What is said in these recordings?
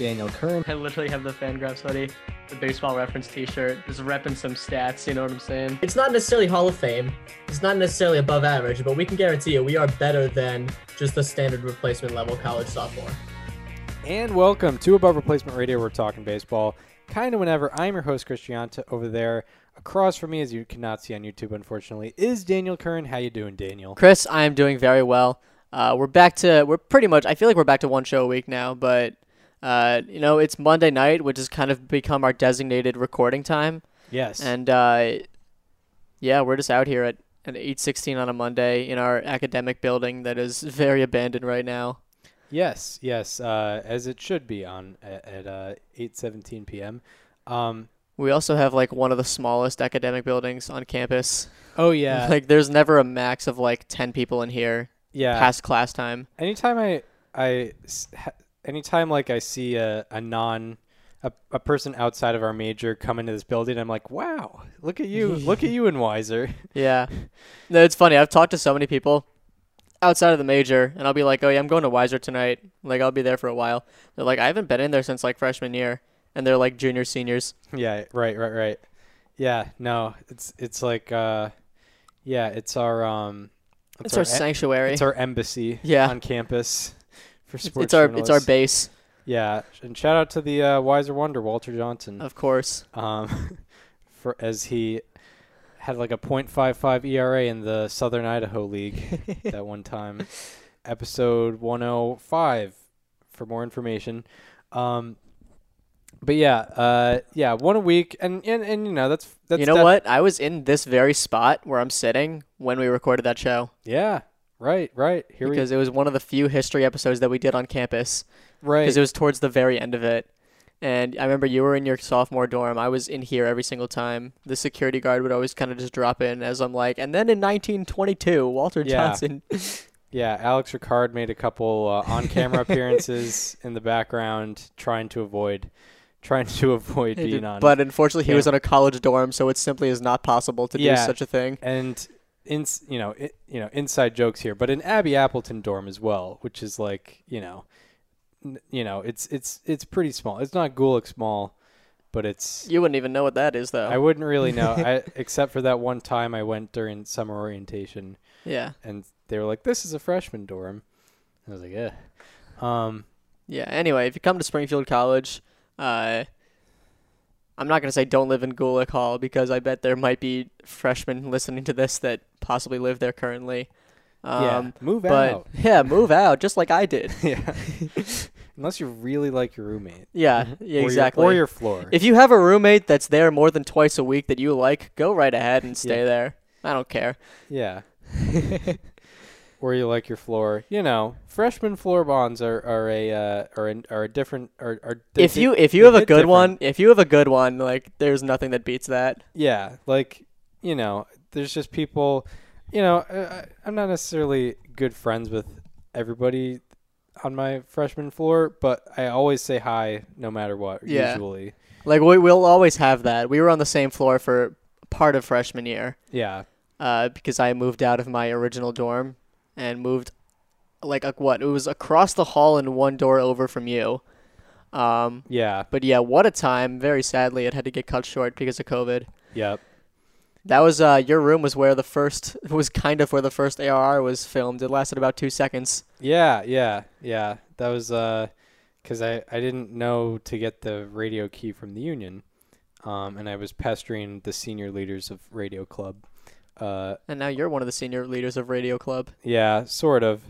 Daniel Curran. I literally have the Fangraphs hoodie, the baseball reference T-shirt, just repping some stats. You know what I'm saying? It's not necessarily Hall of Fame. It's not necessarily above average, but we can guarantee you we are better than just the standard replacement level college sophomore. And welcome to Above Replacement Radio. We're talking baseball kind of whenever. I'm your host, Chris Gianta. Over there, across from me, as you cannot see on YouTube, unfortunately, is Daniel Curran. How you doing, Daniel? Chris, I am doing very well. Uh, we're back to we're pretty much. I feel like we're back to one show a week now, but uh, you know it's Monday night, which has kind of become our designated recording time. Yes. And uh, yeah, we're just out here at at 8:16 on a Monday in our academic building that is very abandoned right now. Yes, yes, uh, as it should be on at, at uh, 8:17 p.m. Um, We also have like one of the smallest academic buildings on campus. oh yeah, Like there's never a max of like 10 people in here yeah. past class time. anytime I ha- anytime like I see a, a non a, a person outside of our major come into this building, I'm like, wow, look at you, look at you in Weiser. Yeah. No, it's funny. I've talked to so many people outside of the major, and I'll be like, oh, yeah, I'm going to Weiser tonight. Like, I'll be there for a while. They're like, I haven't been in there since like freshman year. And they're like junior seniors. yeah, right, right, right. Yeah, no, it's it's like uh, yeah, it's our um, It's, our e- sanctuary. it's our embassy Yeah. on campus for It's- sports. it's our it's our base, Yeah, and shout out to the uh, Weiser Wonder Walter Johnson. of course. um, for as he had like a .55 ERA in the Southern Idaho League that one time. Episode 105 for more information. Um, but yeah, uh, yeah, one a week, and and, and you know that's that's you know what? I was in this very spot where I'm sitting when we recorded that show Yeah, right, right. Here because it was one of the few history episodes that we did on campus. right. because it was towards the very end of it. And I remember you were in your sophomore dorm. I was in here every single time. The security guard would always kind of just drop in as I'm like, and then in 1922, Walter Yeah. Johnson. Yeah, Alex Ricard made a couple uh, on-camera appearances in the background, trying to avoid, trying to avoid being on. but unfortunately, he was camera. in a college dorm, so it simply is not possible to Yeah. do such a thing. and in you know it, you know inside jokes here, but in Abby Appleton dorm as well, which is like you know, n- you know it's it's it's pretty small. It's not Gulick small, but it's You wouldn't even know what that is, though. I wouldn't really know, I, except for that one time I went during summer orientation, yeah, and they were like, "This is a freshman dorm." I was like, "Yeah." Um, yeah. Anyway, if you come to Springfield College, uh, I'm not gonna say don't live in Gulick Hall because I bet there might be freshmen listening to this that possibly live there currently. Um, yeah, move but out. yeah, move out just like I did. yeah, unless you really like your roommate. Yeah, Or yeah, your- exactly. or your floor. if you have a roommate that's there more than twice a week that you like, go right ahead and stay Yeah. there. I don't care. Yeah. Or you like your floor. You know, freshman floor bonds are are a uh, are an, are a different are are. if you if you have a good different. one, if you have a good one, like there's nothing that beats that. Yeah, like you know, there's just people. You know, uh, I'm not necessarily good friends with everybody on my freshman floor, but I always say hi no matter what. Yeah. Usually, Like we we'll always have that. We were on the same floor for part of freshman year. yeah, uh, because I moved out of my original dorm and moved like a, what it was across the hall and one door over from you. Um, yeah, but yeah, what a time! Very sadly, it had to get cut short because of COVID. yep, That was uh, your room was where the first was kind of where the first ARR was filmed. It lasted about two seconds. yeah, yeah, yeah. That was uh, because I I didn't know to get the radio key from the union, um, and I was pestering the senior leaders of Radio Club. Uh, And now you're one of the senior leaders of Radio Club. yeah, sort of.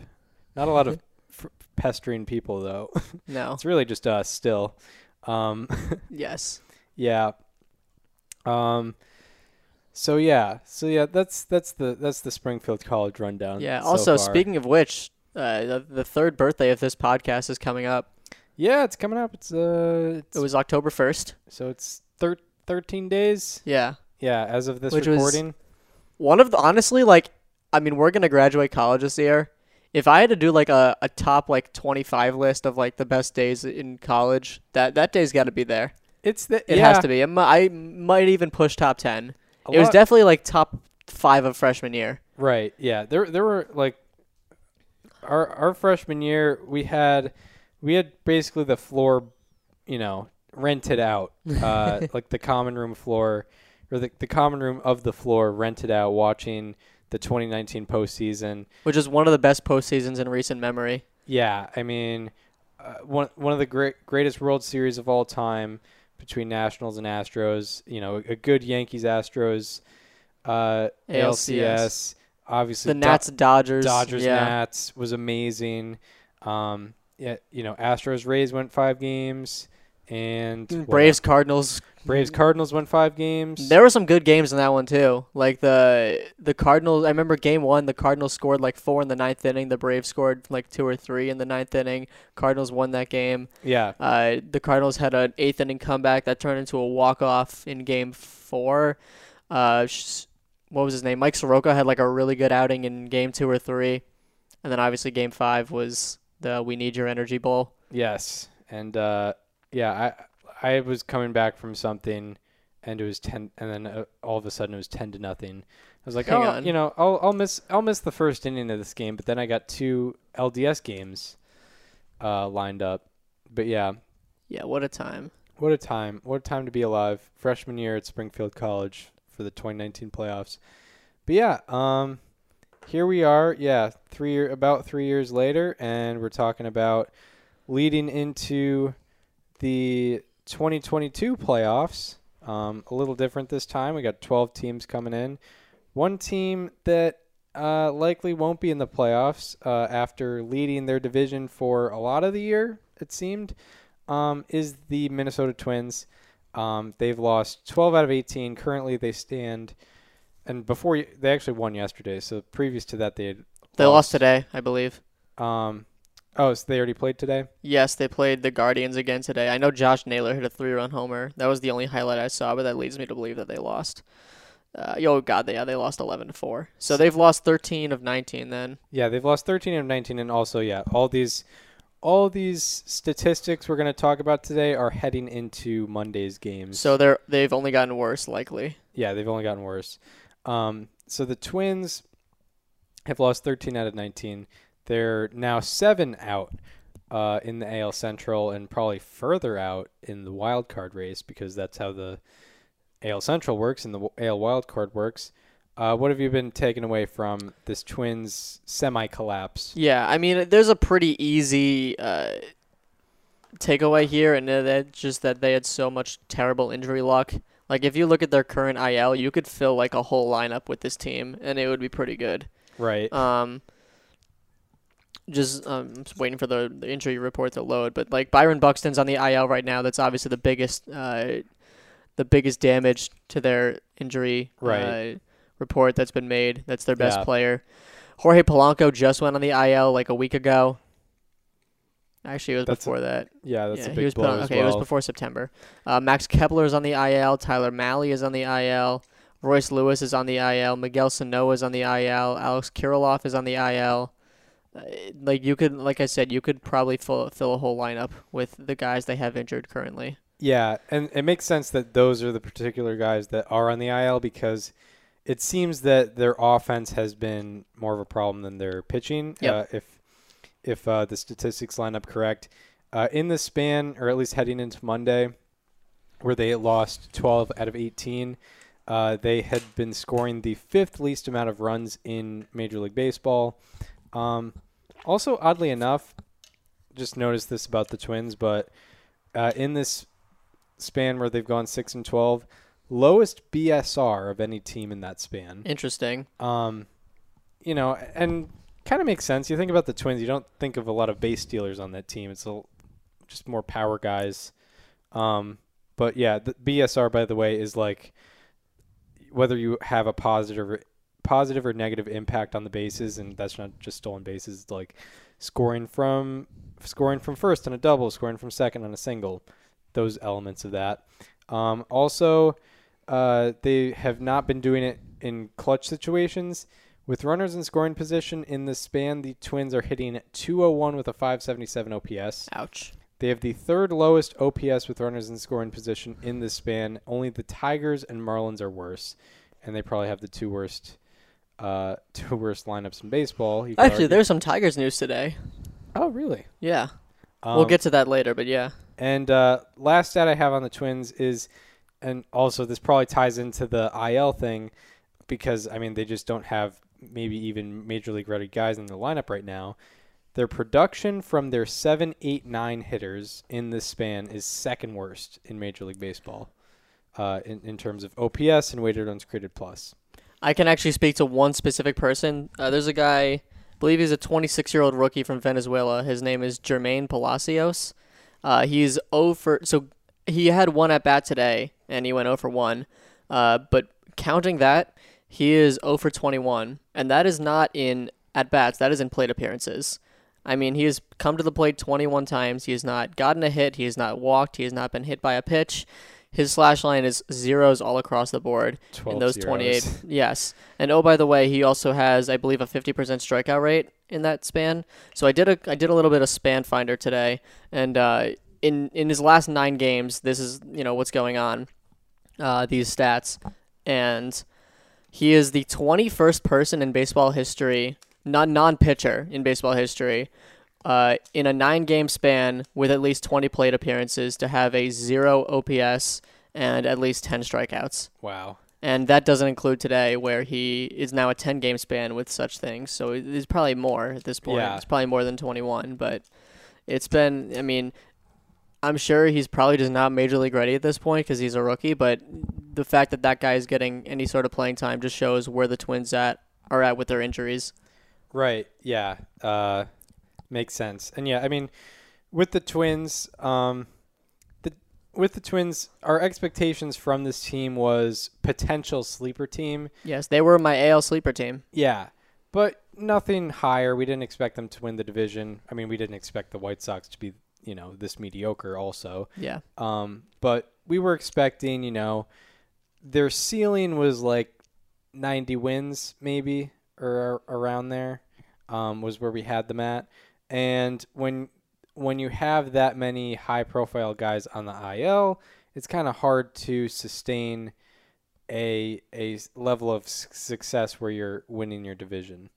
Not a lot of f- pestering people though. No. it's really just us still. Um, yes. yeah. Um. So yeah, so yeah, that's that's the that's the Springfield College rundown. Yeah. so Also, far. speaking of which, uh, the, the third birthday of this podcast is coming up. Yeah, it's coming up. It's uh, it's, It was October first. so it's thir- thirteen days. Yeah. Yeah, as of this Which was- recording. One of the honestly like I mean we're gonna graduate college this year. if I had to do like a, a top like 25 list of like the best days in college, that that day's got to be there. It's the It yeah, has to be. It mi- I might even push top 10. a It was definitely like top 5 of freshman year. Right. Yeah. There there were like our our freshman year we had we had basically the floor, you know, rented out. Uh like the common room floor or the the common room of the floor rented out watching the 2019 postseason. Which is one of the best postseasons in recent memory. Yeah, I mean, uh, one one of the great greatest World Series of all time between Nationals and Astros. You know, a good Yankees Astros, uh, ALCS. ALCS. Obviously, The Do- Nats Dodgers. Dodgers yeah. Nats was amazing. Um, yeah, you know, Astros Rays went five games, and Braves else? Cardinals. Braves Cardinals won five games. There were some good games in that one too. Like the the Cardinals. I remember game one. The Cardinals scored like four in the ninth inning. The Braves scored like two or three in the ninth inning. Cardinals won that game. yeah, Uh, the Cardinals had an eighth inning comeback that turned into a walk off in game four. Uh, what was his name? Mike Soroka had like a really good outing in game two or three, and then obviously game five was the "We Need Your Energy" Bowl. Yes, and uh, yeah, I I was coming back from something, and it was ten, and then uh, all of a sudden it was ten to nothing. I was like, Hang oh, on. you know, I'll I'll miss I'll miss the first inning of this game, but then I got two LDS games uh, lined up. But yeah, Yeah, what a time! what a time! What a time to be alive! Freshman year at Springfield College for the 2019 playoffs. But yeah, um, here we are. Yeah, three year about three years later, and we're talking about leading into the 2022 playoffs. Um, a little different this time. We got 12 teams coming in. One team that uh, likely won't be in the playoffs uh, after leading their division for a lot of the year, it seemed, um, is the Minnesota Twins. Um, they've lost 12 out of 18. Currently, they stand, and before they actually won yesterday. So previous to that, they They lost today, I believe. Um, oh, so they already played today. Yes, they played the Guardians again today. I know Josh Naylor hit a three-run homer. That was the only highlight I saw, but that leads me to believe that they lost. Uh, oh God, they, yeah, they lost eleven to four. So they've lost thirteen of nineteen. Then Yeah, they've lost 13 of 19, and also yeah, all these, all these statistics we're going to talk about today are heading into Monday's games. so they're they've only gotten worse, likely. yeah, they've only gotten worse. Um, so the Twins have lost 13 out of 19. They're now seven out uh, in the AL Central, and probably further out in the wild card race because that's how the AL Central works and the AL wild card works. Uh, what have you been taken away from this Twins semi collapse? Yeah, I mean, there's a pretty easy uh, takeaway here, and uh, that's just that they had so much terrible injury luck. Like if you look at their current IL, you could fill like a whole lineup with this team, and it would be pretty good. Right. Um, just um, just waiting for the, the injury report to load, but like Byron Buxton's on the IL right now. That's obviously the biggest uh, the biggest damage to their injury Right. uh, report that's been made. That's their best Yeah. player. Jorge Polanco just went on the IL like a week ago. Actually, it was That's a before that. yeah, that's yeah, a he big was blow on, okay. It was before September. Uh, Max Kepler is on the IL. Tyler Mahle is on the IL. Royce Lewis is on the IL. Miguel Sano is on the IL. Alex Kirilloff is on the IL. Uh, like you could, like I said, you could probably fill fill a whole lineup with the guys they have injured currently. Yeah, and it makes sense that those are the particular guys that are on the IL because it seems that their offense has been more of a problem than their pitching. Yep. Uh, if if uh, the statistics line up correct, uh, in the span, or at least heading into Monday, where they lost 12 out of 18, uh, they had been scoring the fifth least amount of runs in Major League Baseball. Um, also, oddly enough, just noticed this about the Twins, but uh, in this span where they've gone six and twelve, lowest BSR of any team in that span. Interesting. Um, you know, and kind of makes sense. You think about the Twins, you don't think of a lot of base stealers on that team. It's a, just more power guys. Um, but yeah, the BSR by the way is like whether you have a positive or positive or negative impact on the bases, and that's not just stolen bases. It's like scoring from scoring from first on a double, scoring from second on a single. Those elements of that. Um, also, uh, they have not been doing it in clutch situations, With runners in scoring position in the span, the Twins are hitting 201 with a 577 OPS. Ouch. They have the third lowest OPS with runners in scoring position in this span. Only the Tigers and Marlins are worse, and they probably have the two worst, uh, two worst lineups in baseball. You could Actually, argue. there's some Tigers news today. oh really? Yeah. Um, we'll get to that later, but yeah. And uh, last stat I have on the Twins is, and also this probably ties into the IL thing, because I mean they just don't have maybe even major league ready guys in the lineup right now. Their production from their seven, eight, nine hitters in this span is second worst in Major League Baseball, uh, in in terms of OPS and weighted runs created plus. I can actually speak to one specific person. Uh, there's a guy, I believe he's a 26 year old rookie from Venezuela. His name is Jermaine Palacios. Uh, he's 0 for so he had one at bat today and he went 0 for one. Uh, but counting that, he is 0 for 21, and that is not in at bats. That is in plate appearances. I mean, he has come to the plate 21 times. He has not gotten a hit. He has not walked. He has not been hit by a pitch. His slash line is zeros all across the board in those zeros. 28. Yes. And oh by the way, he also has I believe a 50% strikeout rate in that span. So I did a I did a little bit of span finder today and uh, in in his last 9 games, this is, you know, what's going on. Uh, these stats and he is the 21st person in baseball history, non non-pitcher in baseball history, uh, in a nine-game span with at least 20 plate appearances to have a zero OPS and at least 10 strikeouts. Wow. And that doesn't include today, where he is now a 10 game span with such things. So it's probably more at this point. Yeah. It's probably more than 21. But it's been, I mean, I'm sure he's probably just not major league ready at this point because he's a rookie. But the fact that that guy is getting any sort of playing time just shows where the Twins at are at with their injuries. Right. Yeah. Uh, makes sense. And yeah, I mean, with the Twins, um, the with the Twins, our expectations from this team was potential sleeper team. Yes, they were my AL sleeper team. Yeah, but nothing higher. We didn't expect them to win the division. I mean, we didn't expect the White Sox to be, you know, this mediocre. Also, Yeah. um, but we were expecting, you know, their ceiling was like 90 wins, maybe, or around there, um, was where we had them at. And when when you have that many high profile guys on the IL, it's kind of hard to sustain a a level of success where you're winning your division.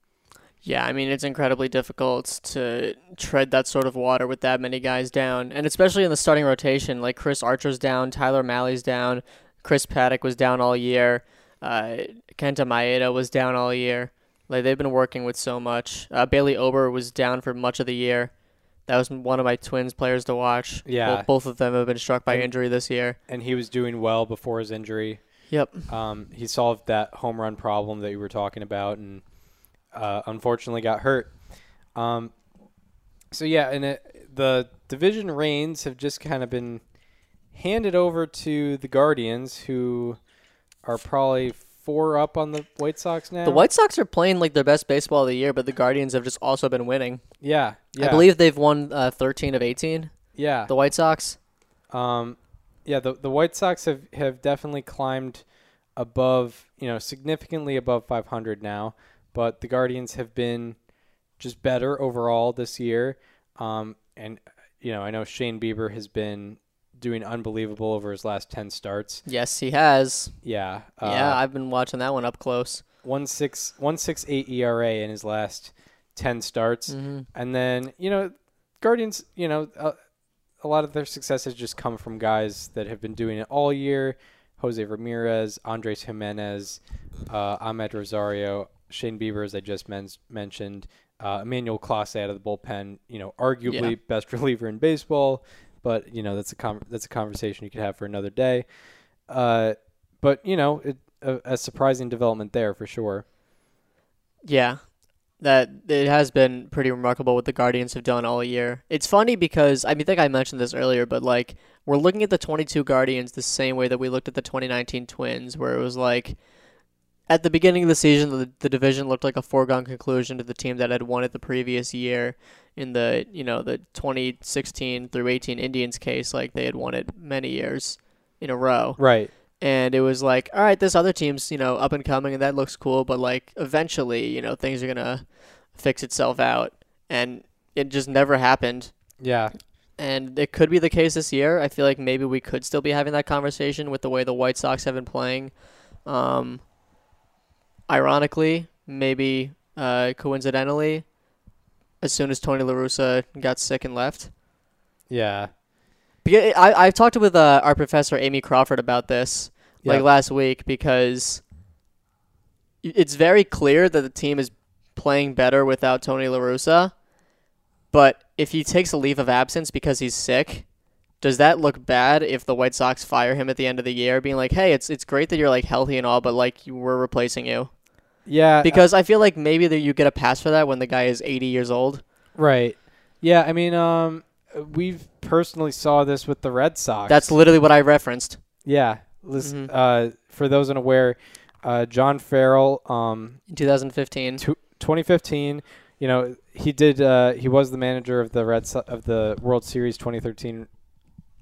Yeah, I mean it's incredibly difficult to tread that sort of water with that many guys down, and especially in the starting rotation. Like Chris Archer's down, Tyler Mahle's down, Chris Paddack was down all year, uh, Kenta Maeda was down all year. Like they've been working with so much. Uh, Bailey Ober was down for much of the year. That was one of my Twins players to watch. Yeah. Both, both of them have been struck by And- injury this year. And he was doing well before his injury. Yep. Um, he solved that home run problem that you were talking about, and uh, unfortunately got hurt. Um, so yeah, and it, the division reigns have just kind of been handed over to the Guardians, who are probably four up on the White Sox now. The White Sox are playing like their best baseball of the year, but the Guardians have just also been winning. yeah, yeah, I believe they've won uh, 13 of 18. yeah. The White Sox. Um, yeah, the the White Sox have, have definitely climbed above, you know, significantly above 500 now, but the Guardians have been just better overall this year. Um, and you know, I know Shane Bieber has been doing unbelievable over his last 10 starts. Yes, he has. Yeah. Uh, yeah, I've been watching that one up close. one six one six eight ERA in his last ten starts, hmm and then you know, Guardians, you know, uh, a lot of their success has just come from guys that have been doing it all year. Jose Ramirez, Andres Gimenez, uh, Amed Rosario, Shane Bieber, as I just men- mentioned, uh, Emmanuel Clase out of the bullpen. You know, arguably Yeah. best reliever in baseball, but you know that's a that's a conversation you could have for another day. Uh, but you know, it, a, a surprising development there for sure. Yeah, that it has been pretty remarkable what the Guardians have done all year. It's funny because I mean, I think I mentioned this earlier, but like we're looking at the 22 Guardians the same way that we looked at the 2019 Twins, where it was like at the beginning of the season, the, the division looked like a foregone conclusion to the team that had won it the previous year. In the you know the 2016 through 18 Indians case, like they had won it many years in a row. Right. and it was like, all right, this other team's you know up and coming, and that looks cool, but like eventually, you know, things are gonna fix itself out, and it just never happened. Yeah. And it could be the case this year. I feel like maybe we could still be having that conversation with the way the White Sox have been playing. Um, ironically, maybe uh, coincidentally, as soon as Tony La Russa got sick and left. Yeah. Because I I talked with uh, our professor Amy Crawford about this like last week because it's very clear that the team is playing better without Tony La Russa. But if he takes a leave of absence because he's sick, does that look bad if the White Sox fire him at the end of the year, being like, "Hey, it's it's great that you're like healthy and all, but like you, we're replacing you"? Yeah. Because I feel like maybe that you get a pass for that when the guy is 80 years old. Right. Yeah, I mean, um, we've personally saw this with the Red Sox. That's literally what I referenced. yeah. Listen, Mhm. uh, for those unaware, uh, John Farrell, um, In 2015. Tw 2015. You know, he did. Uh, he was the manager of the Red so- of the World Series 2013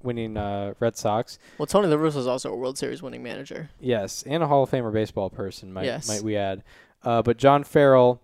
winning uh, Red Sox. Well, Tony La Russa is also a World Series winning manager. Yes, and a Hall of Famer baseball person. Might Yes. might we add? Uh, but John Farrell,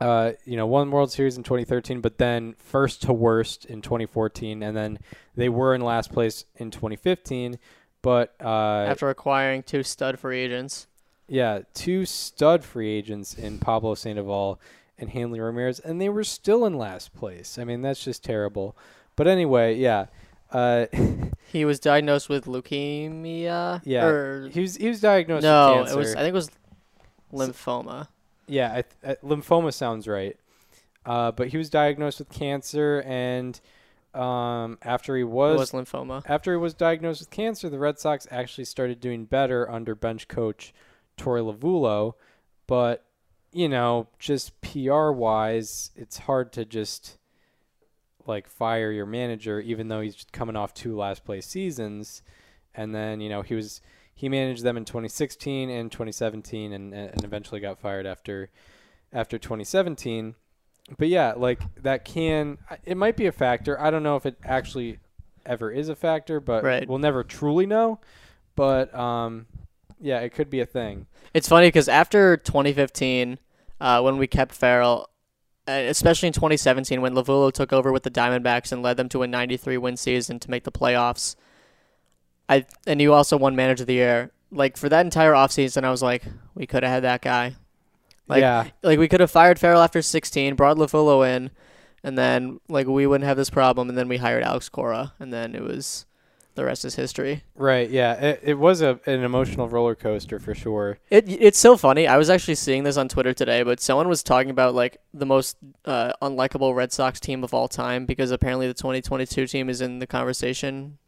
uh, you know, won World Series in 2013, but then first to worst in 2014, and then they were in last place in 2015. But uh, after acquiring two stud free agents. yeah, two stud free agents in Pablo Sandoval and Hanley Ramirez, and they were still in last place. I mean, that's just terrible. But anyway, yeah. Uh, He was diagnosed with leukemia. Yeah, Or, he was he was diagnosed no, with cancer. it was. I think it was lymphoma. Yeah, I th- uh, lymphoma sounds right. Uh, but he was diagnosed with cancer, and um, after he was, was lymphoma. after he was diagnosed with cancer, the Red Sox actually started doing better under bench coach Torey Lovullo. But you know, just PR wise, it's hard to just like fire your manager, even though he's coming off two last place seasons. And then you know he was he managed them in 2016 and 2017, and and eventually got fired after after 2017. But yeah, like that can it might be a factor. I don't know if it actually ever is a factor, but Right. we'll never truly know. But um, yeah, it could be a thing. It's funny because after 2015, uh, when we kept Farrell, Uh, especially in 2017 when Lovullo took over with the Diamondbacks and led them to a 93 win season to make the playoffs, I and you also won Manager of the Year. Like for that entire offseason, I was like, we could have had that guy. Like, yeah, Like we could have fired Farrell after 16, brought Lovullo in, and then like we wouldn't have this problem. And then we hired Alex Cora, and then it was the rest is history. right. Yeah, it, it was a an emotional roller coaster for sure. It it's so funny. I was actually seeing this on Twitter today, but someone was talking about like the most uh, unlikable Red Sox team of all time because apparently the 2022 team is in the conversation.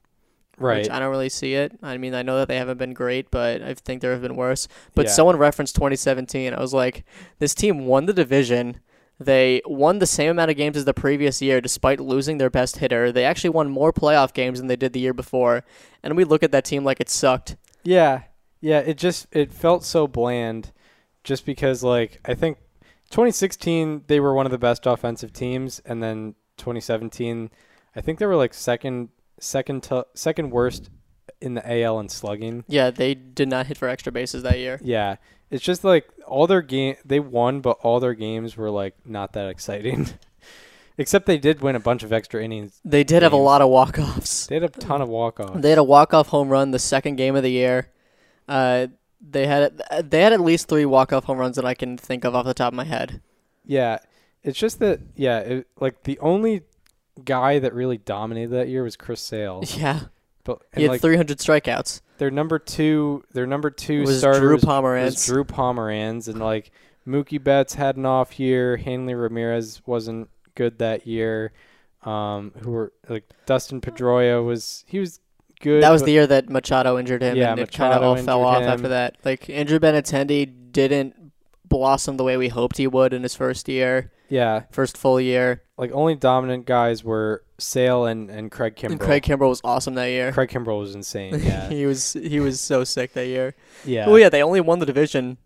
Right. Which I don't really see it. I mean, I know that they haven't been great, but I think there have been worse. But Yeah. someone referenced 2017. I was like, this team won the division. They won the same amount of games as the previous year despite losing their best hitter. They actually won more playoff games than they did the year before. And we look at that team like it sucked. Yeah, yeah. It just it felt so bland, just because like I think 2016 they were one of the best offensive teams, and then 2017 I think they were like second second to, second worst in the AL in slugging. Yeah, they did not hit for extra bases that year. Yeah, it's just like all their game they won, but all their games were like not that exciting. Except they did win a bunch of extra innings. They did have a lot of walk offs. They had a ton of walk offs. They had a walk off home run the second game of the year. Uh, they had they had at least three walk off home runs that I can think of off the top of my head. Yeah, it's just that yeah, it, like the only guy that really dominated that year was Chris Sale. Yeah, But he had like 300 strikeouts. Their number two, their number two was starter Drew was, was Pomeranz. Drew Pomeranz, and like Mookie Betts had an off year. Hanley Ramirez wasn't good that year. Um, who were like Dustin Pedroia was he was good. that was but- the year that Machado injured him, Yeah, and it kind of Machado all fell off after that. Like Andrew Benintendi didn't blossom the way we hoped he would in his first year, yeah, first full year. like only dominant guys were Sale and and Craig Kimbrel. And Craig Kimbrel was awesome that year. Craig Kimbrel was insane. Yeah, he was he was so sick that year. yeah. Oh yeah, they only won the division.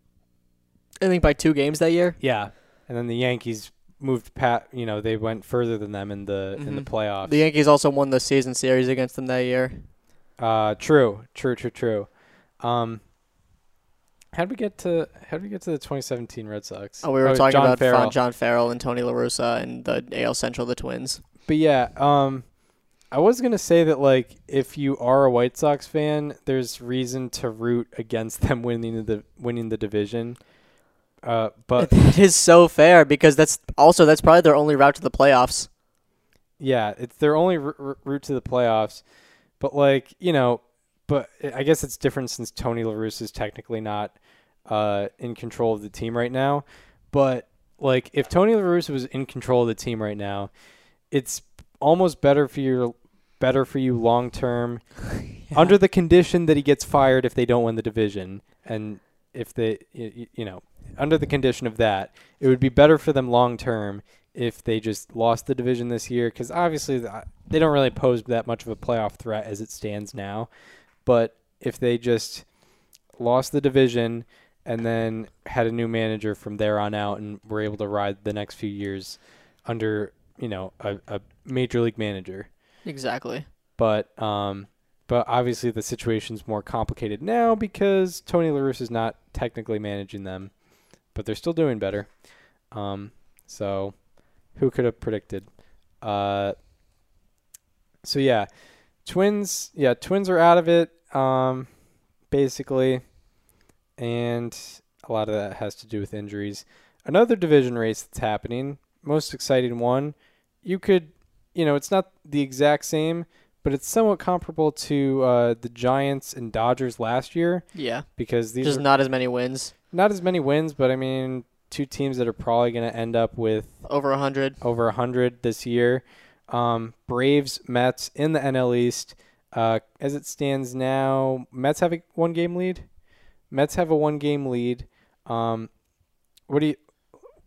I think by two games that year. Yeah, and then the Yankees moved pat. You know, they went further than them in the in the Mhm. playoffs. The Yankees also won the season series against them that year. uh, true, true, true, true. Um, how did we get to how did we get to the 2017 Red Sox? Oh, we were talking John about. Farrell. John Farrell and Tony La Russa and the AL Central, the Twins. But yeah, um, I was gonna say that like if you are a White Sox fan, there's reason to root against them winning the winning the division. Uh, but it is so fair because that's also that's probably their only route to the playoffs. yeah, it's their only r- r- route to the playoffs. But like you know, but I guess it's different since Tony La Russa is technically not uh, in control of the team right now. But like if Tony La Russa was in control of the team right now, it's almost better for you better for you long term under the condition that he gets fired if they don't win the division. And if they y- y- you know under the condition of that it would be better for them long term if they just lost the division this year. Because obviously they don't really pose that much of a playoff threat as it stands now. But if they just lost the division and then had a new manager from there on out and were able to ride the next few years under you know a, a major league manager Exactly. but um, but obviously the situation's more complicated now because Tony La Russa is not technically managing them, but they're still doing better. Um, so who could have predicted? Uh, so yeah, Twins. Yeah, Twins are out of it. Um, basically, and a lot of that has to do with injuries. Another division race that's happening, most exciting one. You could, you know, it's not the exact same, but it's somewhat comparable to uh, the Giants and Dodgers last year Yeah. because these Just are not as many wins. not as many wins, but I mean, two teams that are probably going to end up with Over a hundred. over 100 this year. Um, Braves, Mets in the NL East. Uh, as it stands now, Mets have a one game lead. Mets have a one game lead. Um, what do you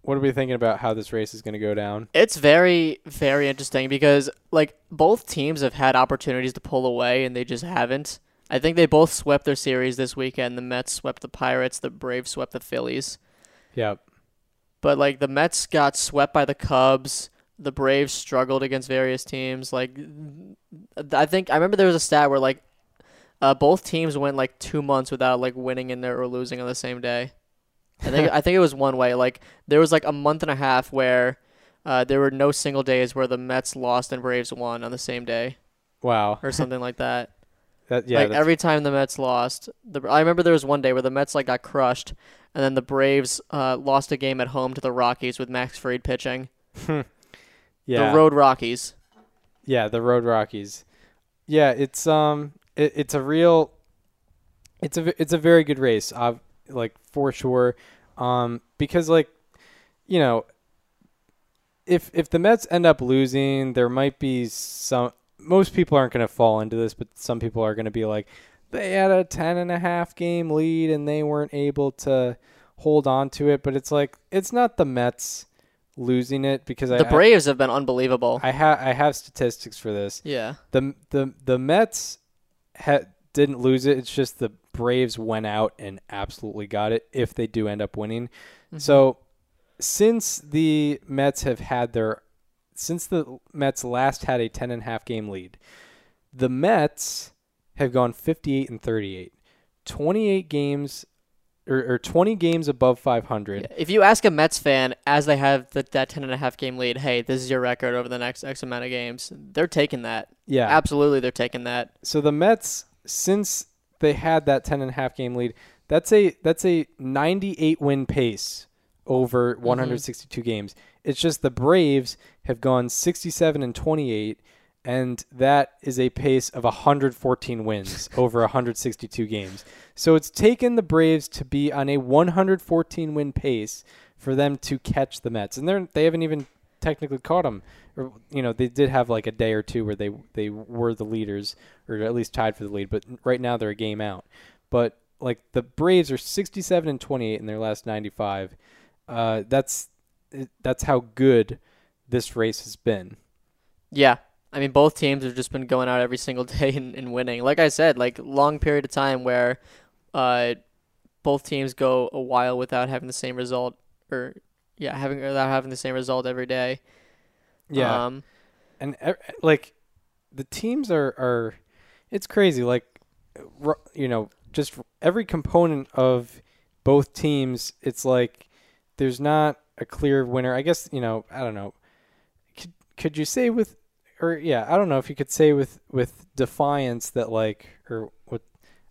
what are we thinking about how this race is going to go down? It's very, very interesting because like both teams have had opportunities to pull away and they just haven't. I think they both swept their series this weekend. The Mets swept the Pirates, the Braves swept the Phillies. Yeah, But like the Mets got swept by the Cubs. The Braves struggled against various teams. Like I think I remember there was a stat where like uh, both teams went like two months without like winning in there or losing on the same day. I think I think it was one way. Like there was like a month and a half where uh, there were no single days where the Mets lost and Braves won on the same day wow. or something like that. That yeah, like every time the Mets lost, the I remember there was one day where the Mets like got crushed, and then the Braves uh, lost a game at home to the Rockies with Max Fried pitching. yeah. The Road Rockies. Yeah, the Road Rockies. Yeah, it's um, it, it's a real, it's a it's a very good race. Uh, like for sure, um, because like, you know, if if the Mets end up losing, there might be some. Most people aren't going to fall into this, but some people are going to be like, they had a ten and a half game lead and they weren't able to hold on to it. But it's like it's not the Mets losing it because I The Braves have been unbelievable. I have I have statistics for this. yeah. The the the Mets ha- didn't lose it. It's just the Braves went out and absolutely got it if they do end up winning. Mm-hmm. So since the Mets have had their since the Mets last had a 10 and a half game lead, the Mets have gone 58 and 38. 28 games or, or 20 games above 500. If you ask a Mets fan as they have the, that ten and a half game lead, hey, this is your record over the next X amount of games, they're taking that. Yeah. Absolutely, they're taking that. so the Mets, since they had that 10 and a half game lead, that's a that's a 98 win pace over mm-hmm. 162 games. It's just the Braves have gone 67 and 28 and that is a pace of 114 wins over 162 games. So it's taken the Braves to be on a 114 win pace for them to catch the Mets. And they're they haven't even technically caught them. Or you know, they did have like a day or two where they they were the leaders or at least tied for the lead, but right now they're a game out. But like the Braves are 67 and 28 in their last 95. Uh, that's that's how good this race has been. Yeah. I mean, both teams have just been going out every single day and, and winning. Like I said, like long period of time where uh, both teams go a while without having the same result, or yeah, having without having the same result every day. Yeah. Um, and like the teams are are it's crazy like you know just every component of both teams, it's like there's not a clear winner. I guess you know. I don't know. Could could you say with, or yeah, I don't know if you could say with with defiance that like, or what.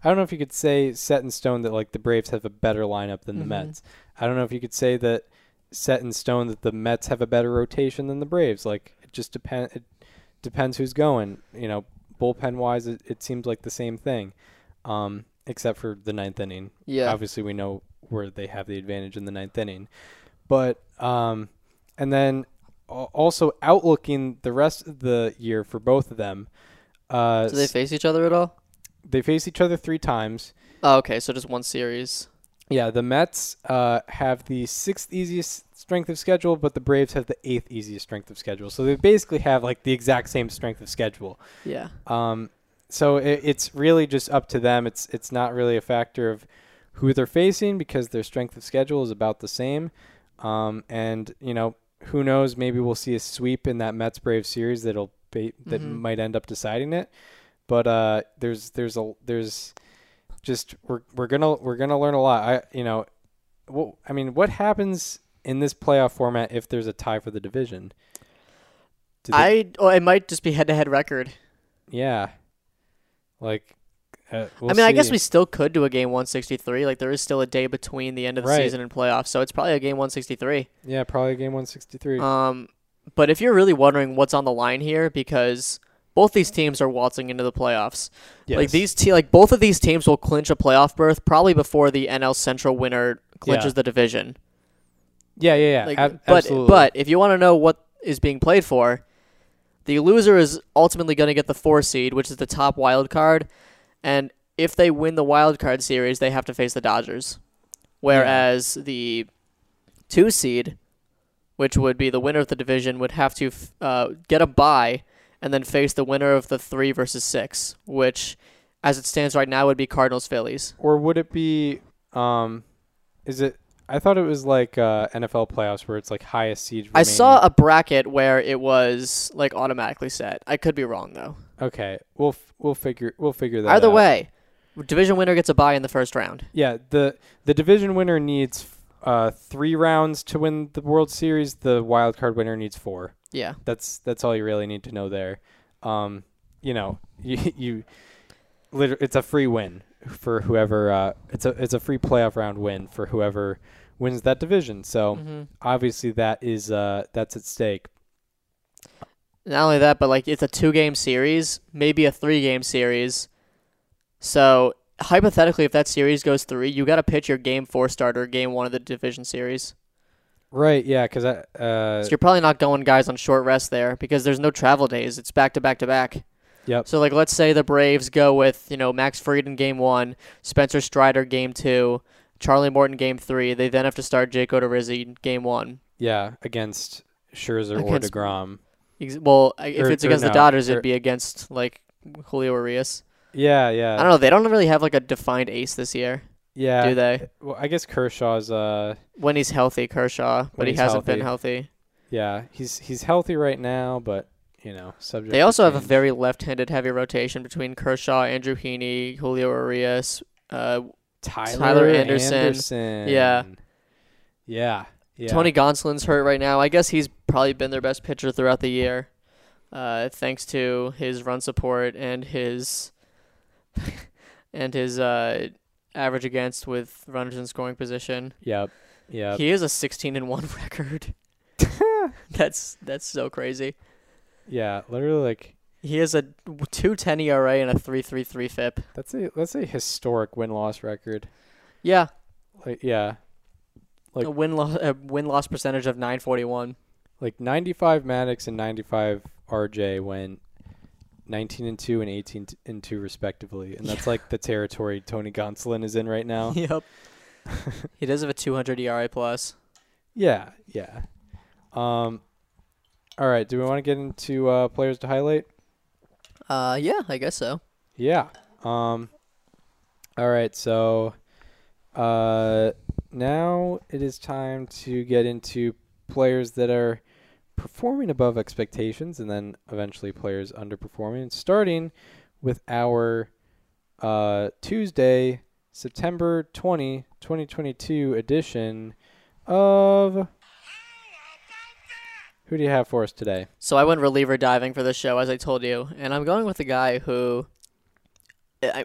I don't know if you could say set in stone that like the Braves have a better lineup than the Mhm. Mets. I don't know if you could say that set in stone that the Mets have a better rotation than the Braves. Like it just depend. It depends who's going. You know, bullpen wise, it, it seems like the same thing, um, except for the ninth inning. Yeah. Obviously, we know where they have the advantage in the ninth inning, but um, and then al- also outlooking the rest of the year for both of them. Uh, Do they face each other at all? they face each other three times. Oh, okay, so just one series. Yeah, the Mets uh, have the sixth easiest strength of schedule, but the Braves have the eighth easiest strength of schedule. So they basically have like the exact same strength of schedule. Yeah. Um, so it, it's really just up to them. It's it's not really a factor of who they're facing because their strength of schedule is about the same. Um, and you know who knows? Maybe we'll see a sweep in that Mets Braves series that'll be, that Mhm. might end up deciding it. But uh, there's there's a there's just we're we're gonna we're gonna learn a lot. I you know, what I mean, what happens in this playoff format if there's a tie for the division? They- I oh, it might just be head to head record. yeah, like. Uh, we'll I mean, I guess we still could do a game 163. Like there is still a day between the end of the Right. season and playoffs, so it's probably a game 163. Yeah, probably game 163. Um, but if you're really wondering what's on the line here, because both these teams are waltzing into the playoffs. Like these, te- like both of these teams will clinch a playoff berth probably before the NL Central winner clinches Yeah. the division. Yeah, yeah, yeah. Like, ab- but absolutely. but if you want to know what is being played for, the loser is ultimately going to get the four seed, which is the top wild card, and if they win the wild card series, they have to face the Dodgers. Whereas the two seed, which would be the winner of the division, would have to f- uh, get a bye and then face the winner of the three versus six, which, as it stands right now, would be Cardinals Phillies. or would it be? Um, is it? I thought it was like uh, NFL playoffs where it's like highest seed. I saw a bracket where it was like automatically set. I could be wrong though. Okay, we'll f- we'll figure we'll figure that. Out. Either out. way, division winner gets a bye in the first round. Yeah, the the division winner needs uh three rounds to win the World Series. The wild card winner needs four. Yeah. That's that's all you really need to know there. Um, you know, you you, liter- it's a free win for whoever. Uh, it's a it's a free playoff round win for whoever wins that division. So hmm obviously that is uh that's at stake. Not only that, but like it's a two game series, maybe a three game series. So hypothetically, if that series goes three, you got to pitch your game four starter, game one of the division series. Right. Yeah. Because I uh So you're probably not going guys on short rest there because there's no travel days. It's back to back to back. Yep. So like let's say the Braves go with, you know, Max Fried in game one, Spencer Strider game two, Charlie Morton game three. They then have to start Jake Odorizzi game one. yeah against Scherzer Against- or Degrom. Ex- Well, I- if Or- it's or against the Dodgers, or- it'd be against like Julio Urias. Yeah. Yeah. I don't know. They don't really have like a defined ace this year, yeah. do they? Well, I guess Kershaw's uh When he's healthy, Kershaw, but he hasn't been healthy. healthy. yeah he's he's healthy right now, but you know subject. They also have a very left-handed heavy rotation between Kershaw, Andrew Heaney, Julio Urias. Uh, Tyler, Tyler Anderson. Anderson. Yeah. Yeah. Yeah. Tony Gonsolin's hurt right now. I guess he's probably been their best pitcher throughout the year, uh, thanks to his run support and his and his uh, average against with runners in scoring position. Yep. Yep. He is a 16 and one record. that's that's so crazy. yeah. Literally, like He has a 2.10 ERA and a 3.33 FIP. that's a that's a historic win loss record. Yeah, Like yeah, Like- a win loss a win loss percentage of 941. like 95 Maddux and 95 RJ went 19 and 2 and 18 and 2 respectively. And that's like the territory Tony Gonsolin is in right now. Yep. he does have a 200 ERA plus. yeah, yeah. Um all right, do we want to get into uh players to highlight? Uh, yeah, I guess so. Yeah. Um All right, so uh now it is time to get into players that are performing above expectations and then eventually players underperforming starting with our uh Tuesday September 20, 2022 edition of. Who do you have for us today? So I went reliever diving for this show, as I told you, and I'm going with a guy who,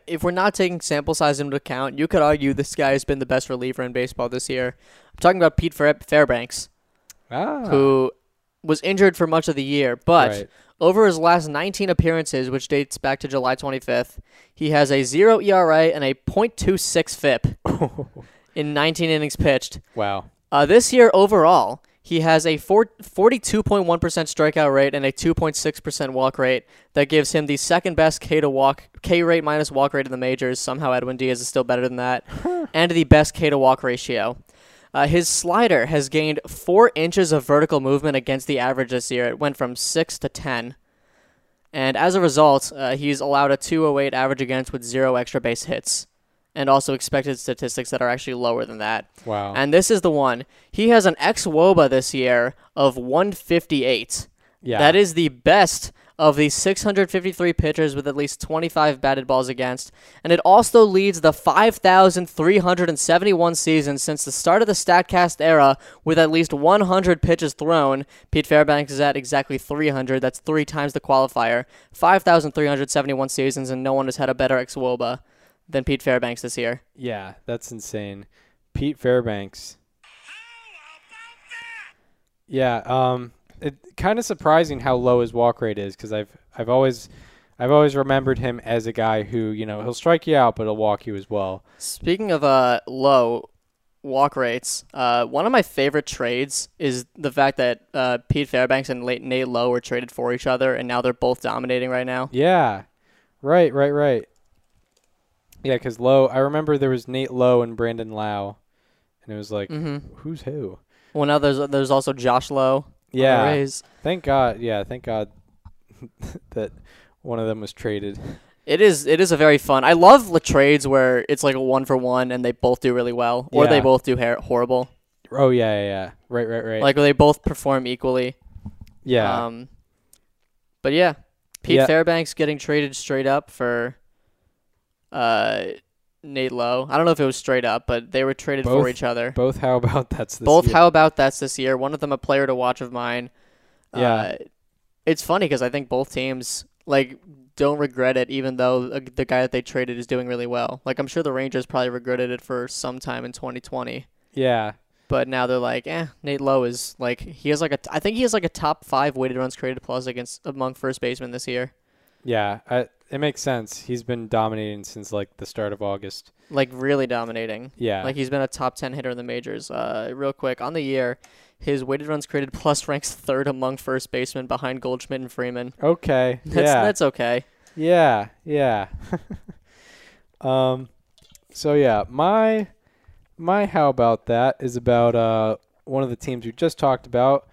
if we're not taking sample size into account, you could argue this guy has been the best reliever in baseball this year. I'm talking about Pete Fairbanks, Ah, who was injured for much of the year, but right. over his last 19 appearances, which dates back to July 25th, he has a 0 ERA and a .26 FIP in 19 innings pitched. wow. Uh, this year overall, he has a four, 42.1% strikeout rate and a 2.6% walk rate. That gives him the second best K to walk K rate minus walk rate in the majors. Somehow Edwin Diaz is still better than that, and the best K to walk ratio. Uh, his slider has gained four inches of vertical movement against the average this year. It went from six to ten, and as a result, uh, he's allowed a 208 average against with zero extra base hits, and also expected statistics that are actually lower than that. Wow. And this is the one. He has an ex WOBA this year of 158. yeah. That is the best of the 653 pitchers with at least 25 batted balls against. And it also leads the 5,371 seasons since the start of the StatCast era with at least 100 pitches thrown. Pete Fairbanks is at exactly 300. That's three times the qualifier. 5,371 seasons, and no one has had a better ex WOBA than Pete Fairbanks this year. Yeah, that's insane. Pete Fairbanks. Yeah, um, it kind of surprising how low his walk rate is because I've I've always I've always remembered him as a guy who you know he'll strike you out but he'll walk you as well. Speaking of uh low walk rates, uh one of my favorite trades is the fact that uh Pete Fairbanks and Nate Nate Lowe were traded for each other, and now they're both dominating right now. Yeah, right, right, right. Yeah, because Lowe, I remember there was Nate Lowe and Brandon Lowe, and it was like, hmm who's who? Well, now there's there's also Josh Lowe. Yeah, thank God. Yeah, thank God that one of them was traded. It is it is a very fun. I love the trades where it's like a one for one, and they both do really well, or they both do hair- horrible. Oh yeah, yeah, yeah. Right, right, right. Like where they both perform equally. yeah, Um, but yeah, Pete Yeah. Fairbanks getting traded straight up for uh, Nate Lowe. I don't know if it was straight up, but they were traded Both- for each other. both. How about that's this Both year? how about that's this year. One of them a player to watch of mine. Yeah. Uh, it's funny because I think both teams like don't regret it, even though the guy that they traded is doing really well. Like I'm sure the Rangers probably regretted it for some time in 2020. Yeah, But now they're like, eh, Nate Lowe is like he has like a I think he has like a top five weighted runs created plus against among first basemen this year. yeah. I, it makes sense. He's been dominating since like the start of August. Like really dominating. Yeah, Like he's been a top ten hitter in the majors. Uh, real quick on the year, his weighted runs created plus ranks third among first basemen behind Goldschmidt and Freeman. okay. That's yeah, that's okay. yeah, yeah. um, so yeah, my my how about that is about uh one of the teams we just talked about.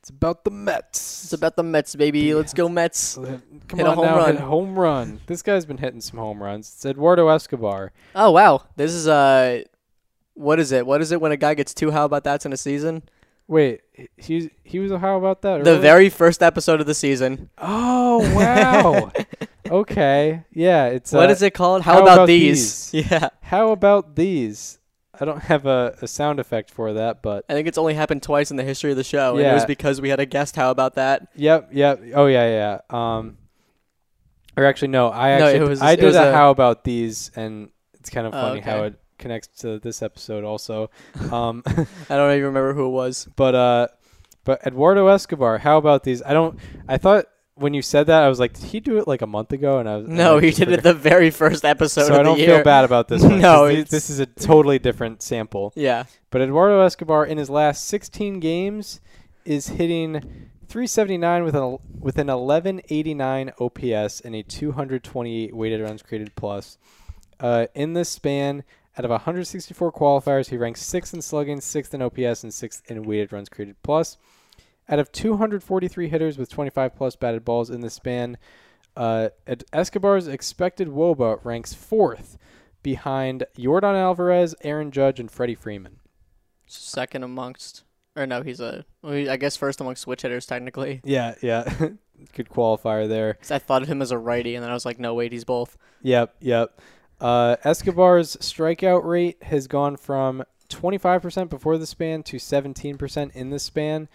It's about the Mets. It's about the Mets, baby. Yeah. Let's go Mets. Come Hit a on home now, run. home run. This guy's been hitting some home runs. It's Eduardo Escobar. Oh wow, this is uh, what is it? What is it when a guy gets two how about that's in a season? Wait, he he was a how about that? The very first episode of the season. Oh wow. okay. Yeah, it's What uh, is it called? How, How about, About these? Yeah, How about these? I don't have a, a sound effect for that, but I think it's only happened twice in the history of the show, and it was because we had a guest. How about that? yep, yep. Oh yeah, yeah. Um or actually no, I No, actually it was- I did a, a- how about these and it's kind of Oh, funny how it connects to this episode also. Um I don't even remember who it was. but uh but Eduardo Escobar, how about these? I don't I thought when you said that I was like, did he do it like a month ago? And I was No, I he did it the very first episode so I don't year. feel bad about this one. No, this is a totally different sample. Yeah, But Eduardo Escobar in his last 16 games is hitting 379 with an with an 1189 OPS and a 228 weighted runs created plus. Uh, in this span, out of 164 qualifiers, he ranks sixth in slugging, sixth in OPS, and sixth in weighted runs created plus. Out of 243 hitters with 25 plus batted balls in this span, uh, Escobar's expected WOBA ranks fourth behind Yordan Alvarez, Aaron Judge, and Freddie Freeman. second amongst, or no, he's a. I guess first amongst switch hitters technically. Yeah, yeah. Good qualifier there. I thought of him as a righty, and then I was like, no, wait, he's both. Yep, yep. Uh, Escobar's strikeout rate has gone from 25% before the span to 17% in the span.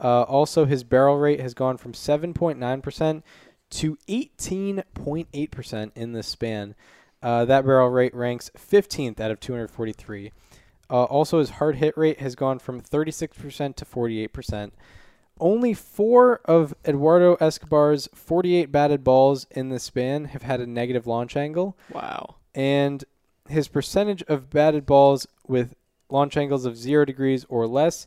Uh, also, his barrel rate has gone from 7.9% to 18.8% in this span. Uh, that barrel rate ranks 15th out of 243. Uh, also, his hard hit rate has gone from 36% to 48%. Only four of Eduardo Escobar's 48 batted balls in this span have had a negative launch angle, Wow. and his percentage of batted balls with launch angles of zero degrees or less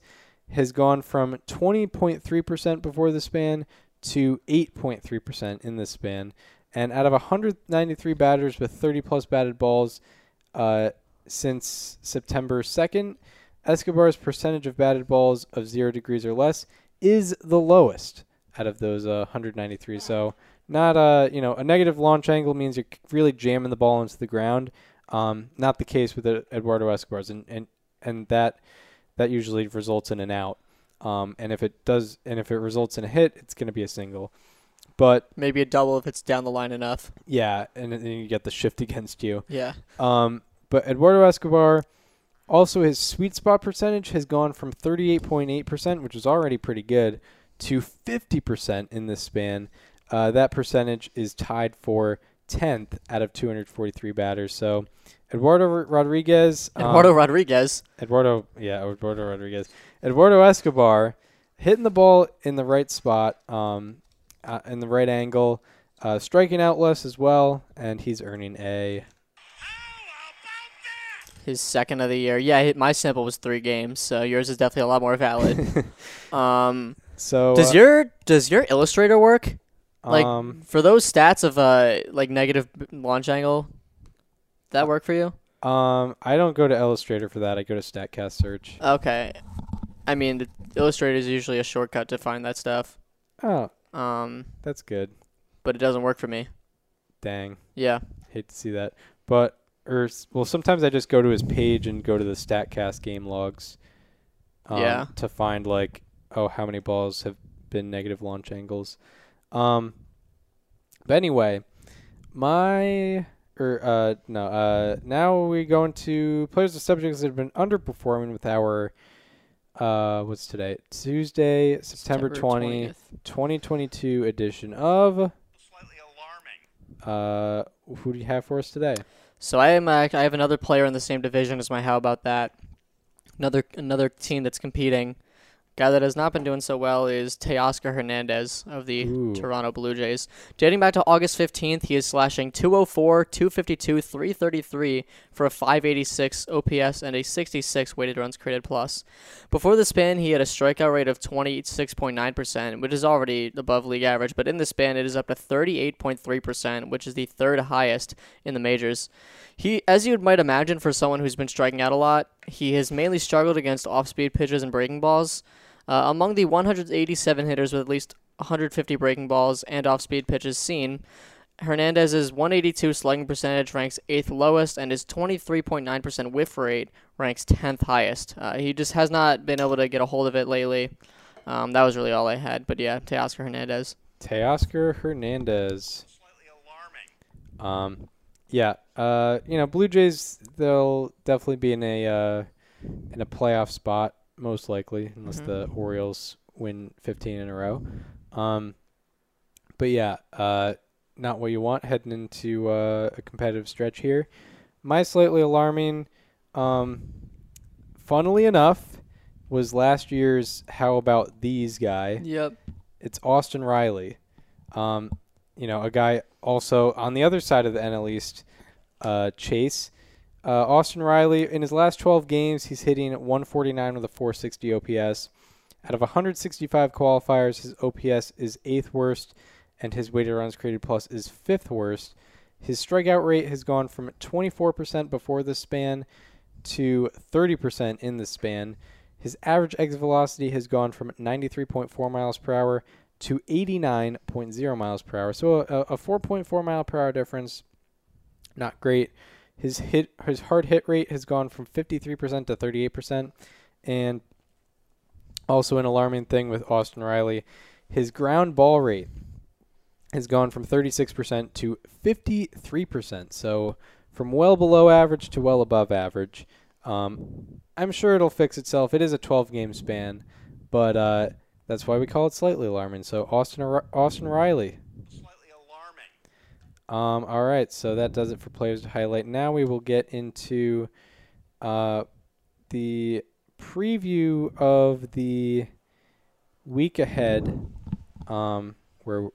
has gone from 20.3% before the span to 8.3% in this span. And out of 193 batters with 30 plus batted balls uh, since September 2nd, Escobar's percentage of batted balls of zero degrees or less is the lowest out of those uh, 193. So not a you know a negative launch angle means you're really jamming the ball into the ground. Um, not the case with uh, Eduardo Escobar's, and, and and that that usually results in an out. Um, and if it does, and if it results in a hit, it's going to be a single. But Maybe a double if it's down the line enough. yeah, and then you get the shift against you. Yeah. Um, but Eduardo Escobar, also his sweet spot percentage has gone from 38.8%, which is already pretty good, to 50% in this span. Uh, that percentage is tied for 10th out of 243 batters. So Eduardo Rodriguez, um, Eduardo Rodriguez. Eduardo, yeah, Eduardo Rodriguez, Eduardo Escobar, hitting the ball in the right spot, um, uh, in the right angle, uh, striking out less as well, and he's earning a His second of the year. Yeah, my sample was three games, so yours is definitely a lot more valid. um, So does uh, your does your Illustrator work like um, for those stats of uh like negative launch angle? That work for you? um I don't go to Illustrator for that. I go to Statcast Search. Okay. I mean, the Illustrator is usually a shortcut to find that stuff. Oh, Um, that's good. but it doesn't work for me. Dang, Yeah. hate to see that. But or well, sometimes I just go to his page and go to the Statcast game logs. Um, Yeah. To find like oh how many balls have been negative launch angles. Um. But anyway, my or uh no uh now we go into players of subjects that have been underperforming with our uh what's today Tuesday September, 20 20th. 2022 edition of Slightly Alarming. uh who do you have for us today So I am. Uh, I have another player in the same division as my. How about that? Another another team that's competing. Guy that has not been doing so well is Teoscar Hernandez of the Ooh. Toronto Blue Jays. Dating back to August 15th, he is slashing 204, 252, 333 for a 586 OPS and a 66 weighted runs created plus. Before the span, he had a strikeout rate of 26.9%, which is already above league average, but in the span, it is up to 38.3%, which is the third highest in the majors. He, as you might imagine, for someone who's been striking out a lot, he has mainly struggled against off-speed pitches and breaking balls. Uh, among the 187 hitters with at least 150 breaking balls and off-speed pitches seen, Hernandez's 182 slugging percentage ranks eighth lowest, and his 23.9% whiff rate ranks 10th highest. Uh, he just has not been able to get a hold of it lately. Um, that was really all I had. But yeah, Teoscar Hernandez. Teoscar Hernandez. Um, yeah. Uh, you know, Blue Jays they'll definitely be in a uh, in a playoff spot most likely, unless Mhm. the Orioles win 15 in a row. Um, but yeah, uh, not what you want heading into uh, a competitive stretch here. My slightly alarming, um, funnily enough, was last year's "How about these guy." Yep. it's Austin Riley. Um, you know, a guy also on the other side of the NL East, uh, Chase. Uh, Austin Riley, in his last 12 games, he's hitting 149 with a 460 OPS. Out of 165 qualifiers, his OPS is eighth worst, and his weighted runs created plus is fifth worst. His strikeout rate has gone from 24% before this span to 30% in this span. His average exit velocity has gone from 93.4 miles per hour to 89.0 miles per hour. So a, a 4.4 mile per hour difference, not great. His hit, his hard hit rate has gone from 53% to 38%, and also an alarming thing with Austin Riley, his ground ball rate has gone from 36% to 53%. So from well below average to well above average. Um, I'm sure it'll fix itself. It is a 12 game span, but uh, that's why we call it slightly alarming. So Austin Austin Riley. Um, all right, so that does it for players to highlight. Now we will get into uh, the preview of the week ahead, um, where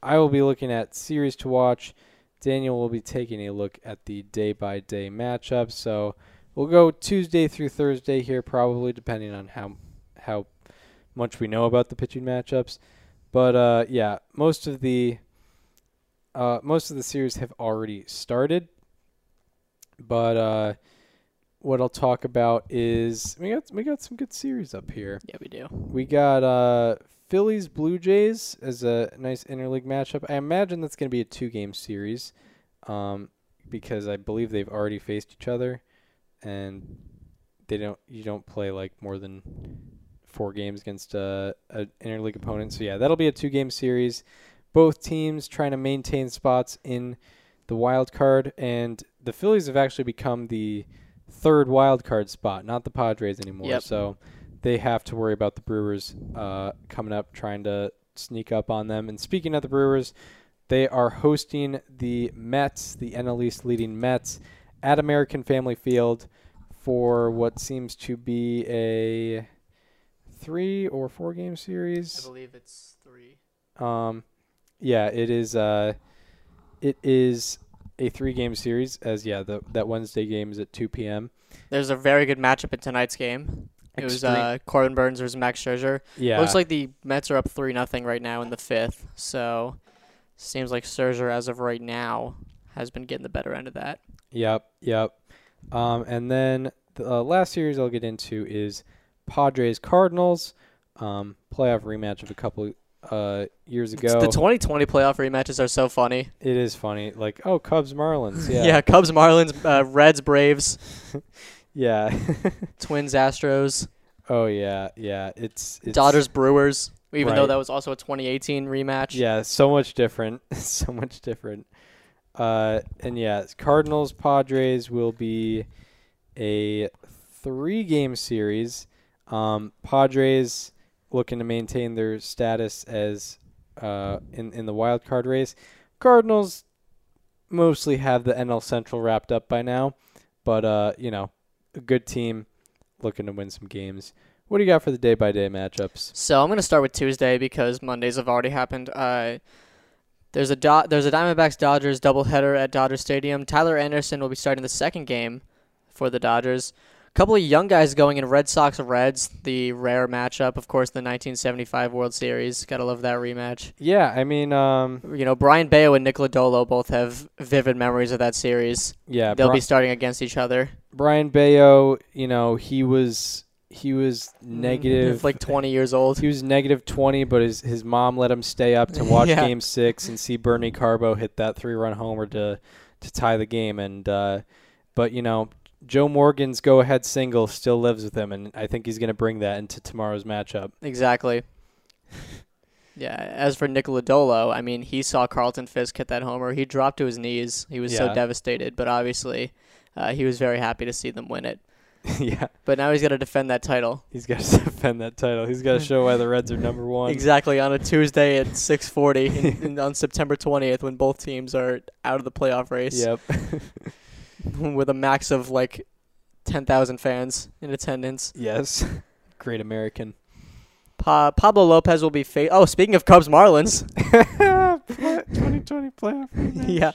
I will be looking at series to watch. Daniel will be taking a look at the day by day matchups. So we'll go Tuesday through Thursday here, probably depending on how how much we know about the pitching matchups. But uh, yeah, most of the uh, most of the series have already started. But uh, what I'll talk about is we got we got some good series up here. Yeah, we do. We got uh, Phillies Blue Jays as a nice interleague matchup. I imagine that's going to be a two game series, um, because I believe they've already faced each other, and they don't you don't play like more than four games against uh, a interleague opponent. So yeah, that'll be a two game series. Both teams trying to maintain spots in the wild card, and the Phillies have actually become the third wild card spot, not the Padres anymore. Yep. So they have to worry about the Brewers uh, coming up, trying to sneak up on them. And speaking of the Brewers, they are hosting the Mets, the NL East leading Mets, at American Family Field for what seems to be a three or four game series. I believe it's three. Um, yeah, it is. Uh, it is a three-game series. As yeah, the that Wednesday game is at 2 p.m. There's a very good matchup in tonight's game. It was uh, Corbin Burnes versus Max Scherzer. yeah, Looks like the Mets are up three nothing right now in the fifth. So seems like Scherzer, as of right now, has been getting the better end of that. Yep, yep. Um, and then the uh, last series I'll get into is Padres Cardinals. Um, playoff rematch of a couple uh years ago. The 2020 playoff rematches are so funny. it is funny, like oh Cubs Marlins, yeah, Yeah, Cubs, Marlins, uh, Reds, Braves, yeah. Twins, Astros, oh yeah, yeah. It's, it's Dodgers, Brewers. Even though that was also a 2018 rematch. Yeah, so much different. so much different. Uh, and yeah, Cardinals Padres will be a three game series. Um, Padres looking to maintain their status as uh, in in the wild card race. Cardinals mostly have the NL Central wrapped up by now, but uh, you know, a good team looking to win some games. What do you got for the day by day matchups? So I'm gonna start with Tuesday because Mondays have already happened. Uh, there's a Do- there's a Diamondbacks Dodgers doubleheader at Dodger Stadium. Tyler Anderson will be starting the second game for the Dodgers. A couple of young guys going in Red Sox Reds, the rare matchup, of course, the 1975 World Series. Gotta love that rematch. Yeah, I mean, um, You know, Brayan Bello and Nick Lodolo both have vivid memories of that series. yeah, They'll Bri- be starting against each other. Brayan Bello, you know, he was he was negative like 20 years old. He was negative 20, but his his mom let him stay up to watch Yeah. game 6 and see Bernie Carbo hit that three-run homer to to tie the game and uh but you know, Joe Morgan's go-ahead single still lives with him and I think he's going to bring that into tomorrow's matchup. Exactly. Yeah. As for Nick Lodolo, I mean, he saw Carlton Fisk hit that homer. He dropped to his knees. He was so devastated, but obviously, uh, he was very happy to see them win it. yeah, But now he's got to defend that title. he's got to defend that title. He's got to show why the Reds are number 1. Exactly on a Tuesday at 6:40 in, in, on September 20th, when both teams are out of the playoff race, Yep. with a max of like 10,000 fans in attendance. yes. Great American. Pa- Pablo Lopez will be fa- Oh, speaking of Cubs Marlins, 2020 playoff. yeah,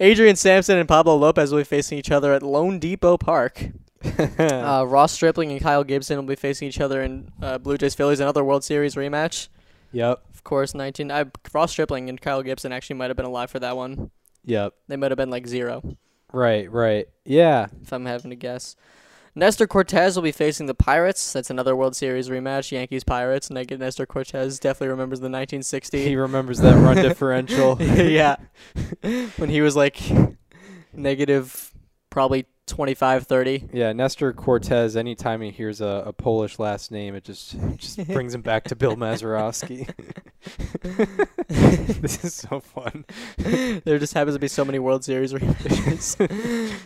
Adrian Sampson and Pablo Lopez will be facing each other at loanDepot Park. Uh, Ross Stripling and Kyle Gibson will be facing each other in uh, Blue Jays Phillies, another World Series rematch. yep. Of course, 19. I, Ross Stripling and Kyle Gibson actually might have been alive for that one. Yep. They might have been like zero, Right, right. Yeah. if I'm having to guess. Nestor Cortes will be facing the Pirates. That's another World Series rematch. Yankees Pirates. Neg- Nestor Cortes definitely remembers the 1960. He remembers that run differential. yeah, when he was like negative, probably 25-30. Yeah, Nestor Cortes. Anytime he hears a, a Polish last name, it just just brings him back to Bill Mazeroski. this is so fun. there just happens to be so many World Series rematches.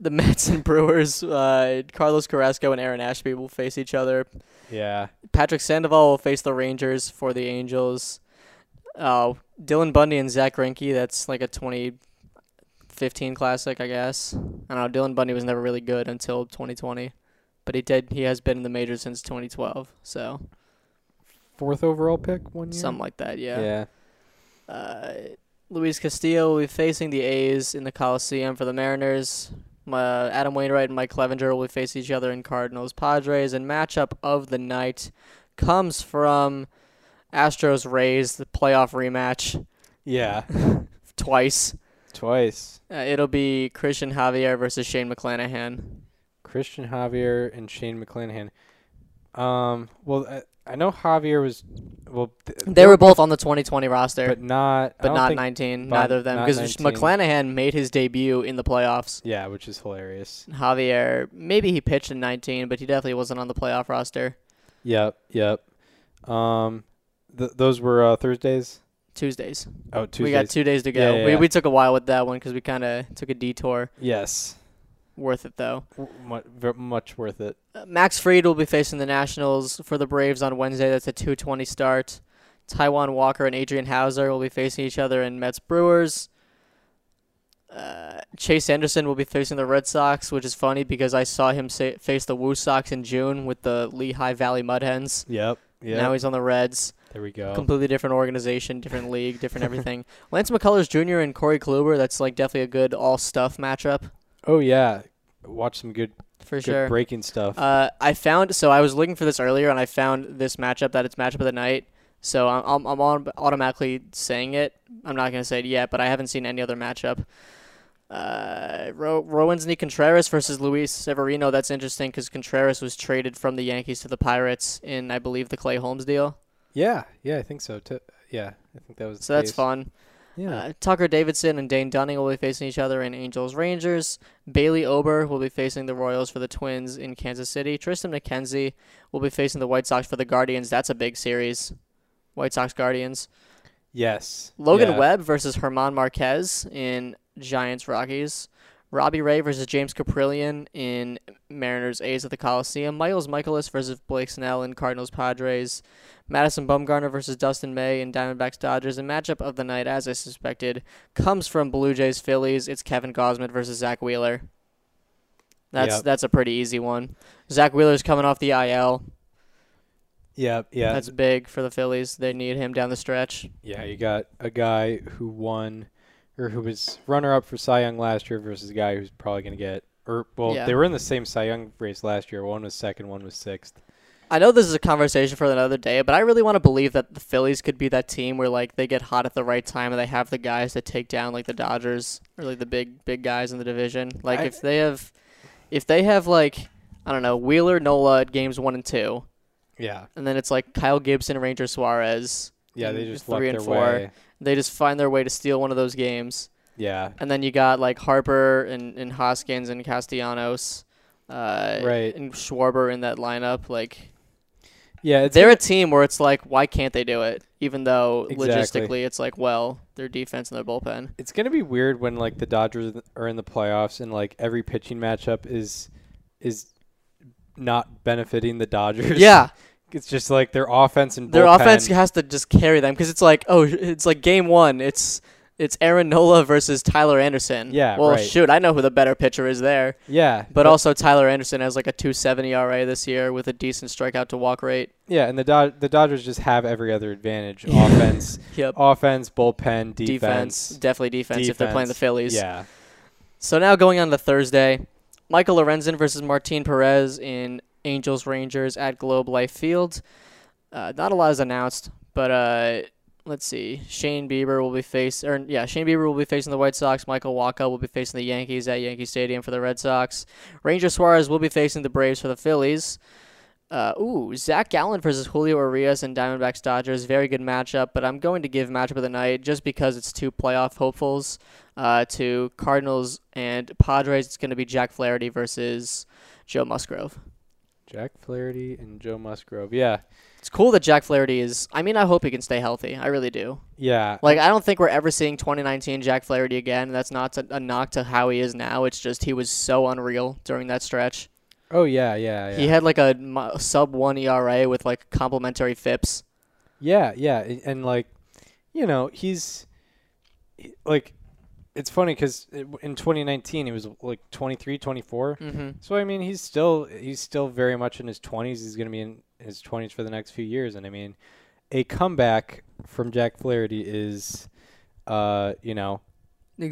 the Mets and Brewers, uh, Carlos Carrasco and Aaron Ashby will face each other. Yeah, Patrick Sandoval will face the Rangers for the Angels. Uh, Dylan Bundy and Zack Greinke. That's like a 2015 classic, I guess. I don't know. Dylan Bundy was never really good until 2020, but he did. He has been in the majors since 2012, so fourth overall pick one year. something like that. Yeah. Yeah. Uh, Luis Castillo will be facing the A's in the Coliseum for the Mariners. Uh, Adam Wainwright and Mike Clevinger will face each other in Cardinals Padres. And matchup of the night comes from Astros Rays, the playoff rematch Yeah. twice. Twice. Uh, it'll be Christian Javier versus Shane McClanahan. Christian Javier and Shane McClanahan. Um. Well, I, I know Javier was. Well, th- They were both on the 2020 roster, but not. But don't 19. but Neither of them, because McClanahan made his debut in the playoffs. Yeah, which is hilarious. Javier, maybe he pitched in 19, but he definitely wasn't on the playoff roster. Yep. Yep. Um. Th- those were uh, Thursdays. Tuesdays. Oh, Tuesdays. We got two days to go. Yeah, yeah, we yeah. we took a while with that one because we kind of took a detour. Yes. Worth it though. W- much worth it. Uh, Max Fried will be facing the Nationals for the Braves on Wednesday. That's a 2:20 start. Taijuan Walker and Adrian Houser will be facing each other in Mets Brewers. Uh, Chase Anderson will be facing the Red Sox, which is funny because I saw him sa- face the Woo Sox in June with the Lehigh Valley Mudhens. Yep. Yep. Now he's on the Reds. There we go. completely different organization, different league, different everything. Lance McCullers Jr. and Corey Kluber, that's like definitely a good all stuff matchup oh yeah. Watch some good, for good sure. breaking stuff. Uh, I found so I was looking for this earlier and I found this matchup that it's matchup of the night. So I'm I'm, I'm on, automatically saying it. I'm not gonna say it yet, but I haven't seen any other matchup. Uh, Ro- Roansy Contreras versus Luis Severino. That's interesting because Contreras was traded from the Yankees to the Pirates in, I believe, the Clay Holmes deal. Yeah. Yeah. I think so. too. yeah. I think that was. the So that's case. fun. Yeah. Uh, Tucker Davidson and Dane Dunning will be facing each other in Angels Rangers. Bailey Ober will be facing the Royals for the Twins in Kansas City. Tristan McKenzie will be facing the White Sox for the Guardians. That's a big series. White Sox Guardians. yes. Logan yeah. Webb versus Herman Marquez in Giants Rockies. Robbie Ray versus James Kaprielian in Mariners A's at the Coliseum. Miles Mikolas versus Blake Snell in Cardinals Padres. Madison Bumgarner versus Dustin May in Diamondbacks Dodgers. And matchup of the night, as I suspected, comes from Blue Jays Phillies. It's Kevin Gausman versus Zack Wheeler. That's Yep. that's a pretty easy one. Zack Wheeler's coming off the IL. Yeah. Yeah. That's big for the Phillies. They need him down the stretch. Yeah, you got a guy who won or who was runner up for Cy Young last year versus a guy who's probably going to get or well, Yeah. they were in the same Cy Young race last year. One was second, one was sixth. I know this is a conversation for another day, but I really want to believe that the Phillies could be that team where like they get hot at the right time and they have the guys to take down like the Dodgers or like the big big guys in the division. Like I- if they have if they have like I don't know, Wheeler, Nola at games 1 and 2, Yeah. and then it's like Kyle Gibson, Ranger Suarez. Yeah, they just three and their four. way. They just find their way to steal one of those games. Yeah. And then you got like Harper and, and Hoskins and Castellanos. Uh, Right. And Schwarber in that lineup. Like, Yeah, it's they're a team where it's like, why can't they do it? Even though Exactly. logistically, it's like, well, their defense and their bullpen. it's going to be weird when like the Dodgers are in the playoffs and like every pitching matchup is is not benefiting the Dodgers. Yeah, It's just like their offense and their bullpen. offense has to just carry them because it's like, oh, it's like game one. It's it's Aaron Nola versus Tyler Anderson. Yeah, Well, right. shoot, I know who the better pitcher is there. Yeah, But also Tyler Anderson has like a 270 RA this year with a decent strikeout to walk rate. yeah, and the Dod- the Dodgers just have every other advantage: offense, Yep. offense, bullpen, defense, defense. definitely defense, if they're playing the. Phillies. Yeah, So now going on to Thursday, Michael Lorenzen versus Martin Perez in Angels Rangers at Globe Life Field. Uh, not a lot is announced, but uh, let's see. Shane Bieber will be face or yeah, Shane Bieber will be facing the White Sox. Michael Wacha will be facing the Yankees at Yankee Stadium for the Red Sox. Ranger Suarez will be facing the Braves for the Phillies. Uh, ooh, Zach Gallen versus Julio Urias and Diamondbacks Dodgers. Very good matchup, but I'm going to give matchup of the night just because it's two playoff hopefuls. Uh, to Cardinals and Padres, it's going to be Jack Flaherty versus Joe Musgrove. Jack Flaherty and Joe Musgrove. Yeah. It's cool that Jack Flaherty is. I mean, I hope he can stay healthy. I really do. Yeah. Like, I don't think we're ever seeing 2019 Jack Flaherty again. That's not a, a knock to how he is now. It's just he was so unreal during that stretch. Oh yeah, yeah, yeah. He had like a sub one ERA with like complimentary FIPS. Yeah, yeah, and like, you know, he's like, it's funny because in 2019 he was like 23, 24. Mm-hmm. So I mean, he's still he's still very much in his 20s. He's going to be in his 20s for the next few years, and I mean, a comeback from Jack Flaherty is, uh, you know,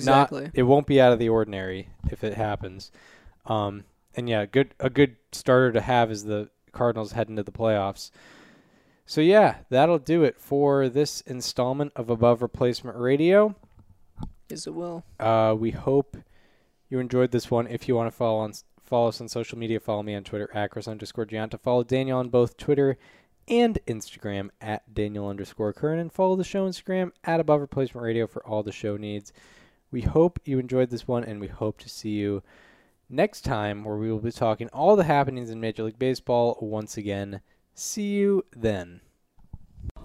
not- it won't be out of the ordinary if it happens. Um, and yeah, good a good starter to have as the Cardinals head into the playoffs. So yeah, that'll do it for this installment of Above Replacement Radio. Yes, it will. Uh, we hope you enjoyed this one. If you want to follow on follow us on social media, follow me on Twitter at Chris underscore Gianta. Follow Daniel on both Twitter and Instagram at Daniel underscore Curran. And follow the show on Instagram at Above Replacement Radio for all the show needs. We hope you enjoyed this one, and we hope to see you next time where we will be talking all the happenings in Major League Baseball once again. See you then.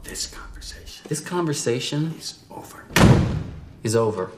This conversation This conversation is over. Is over.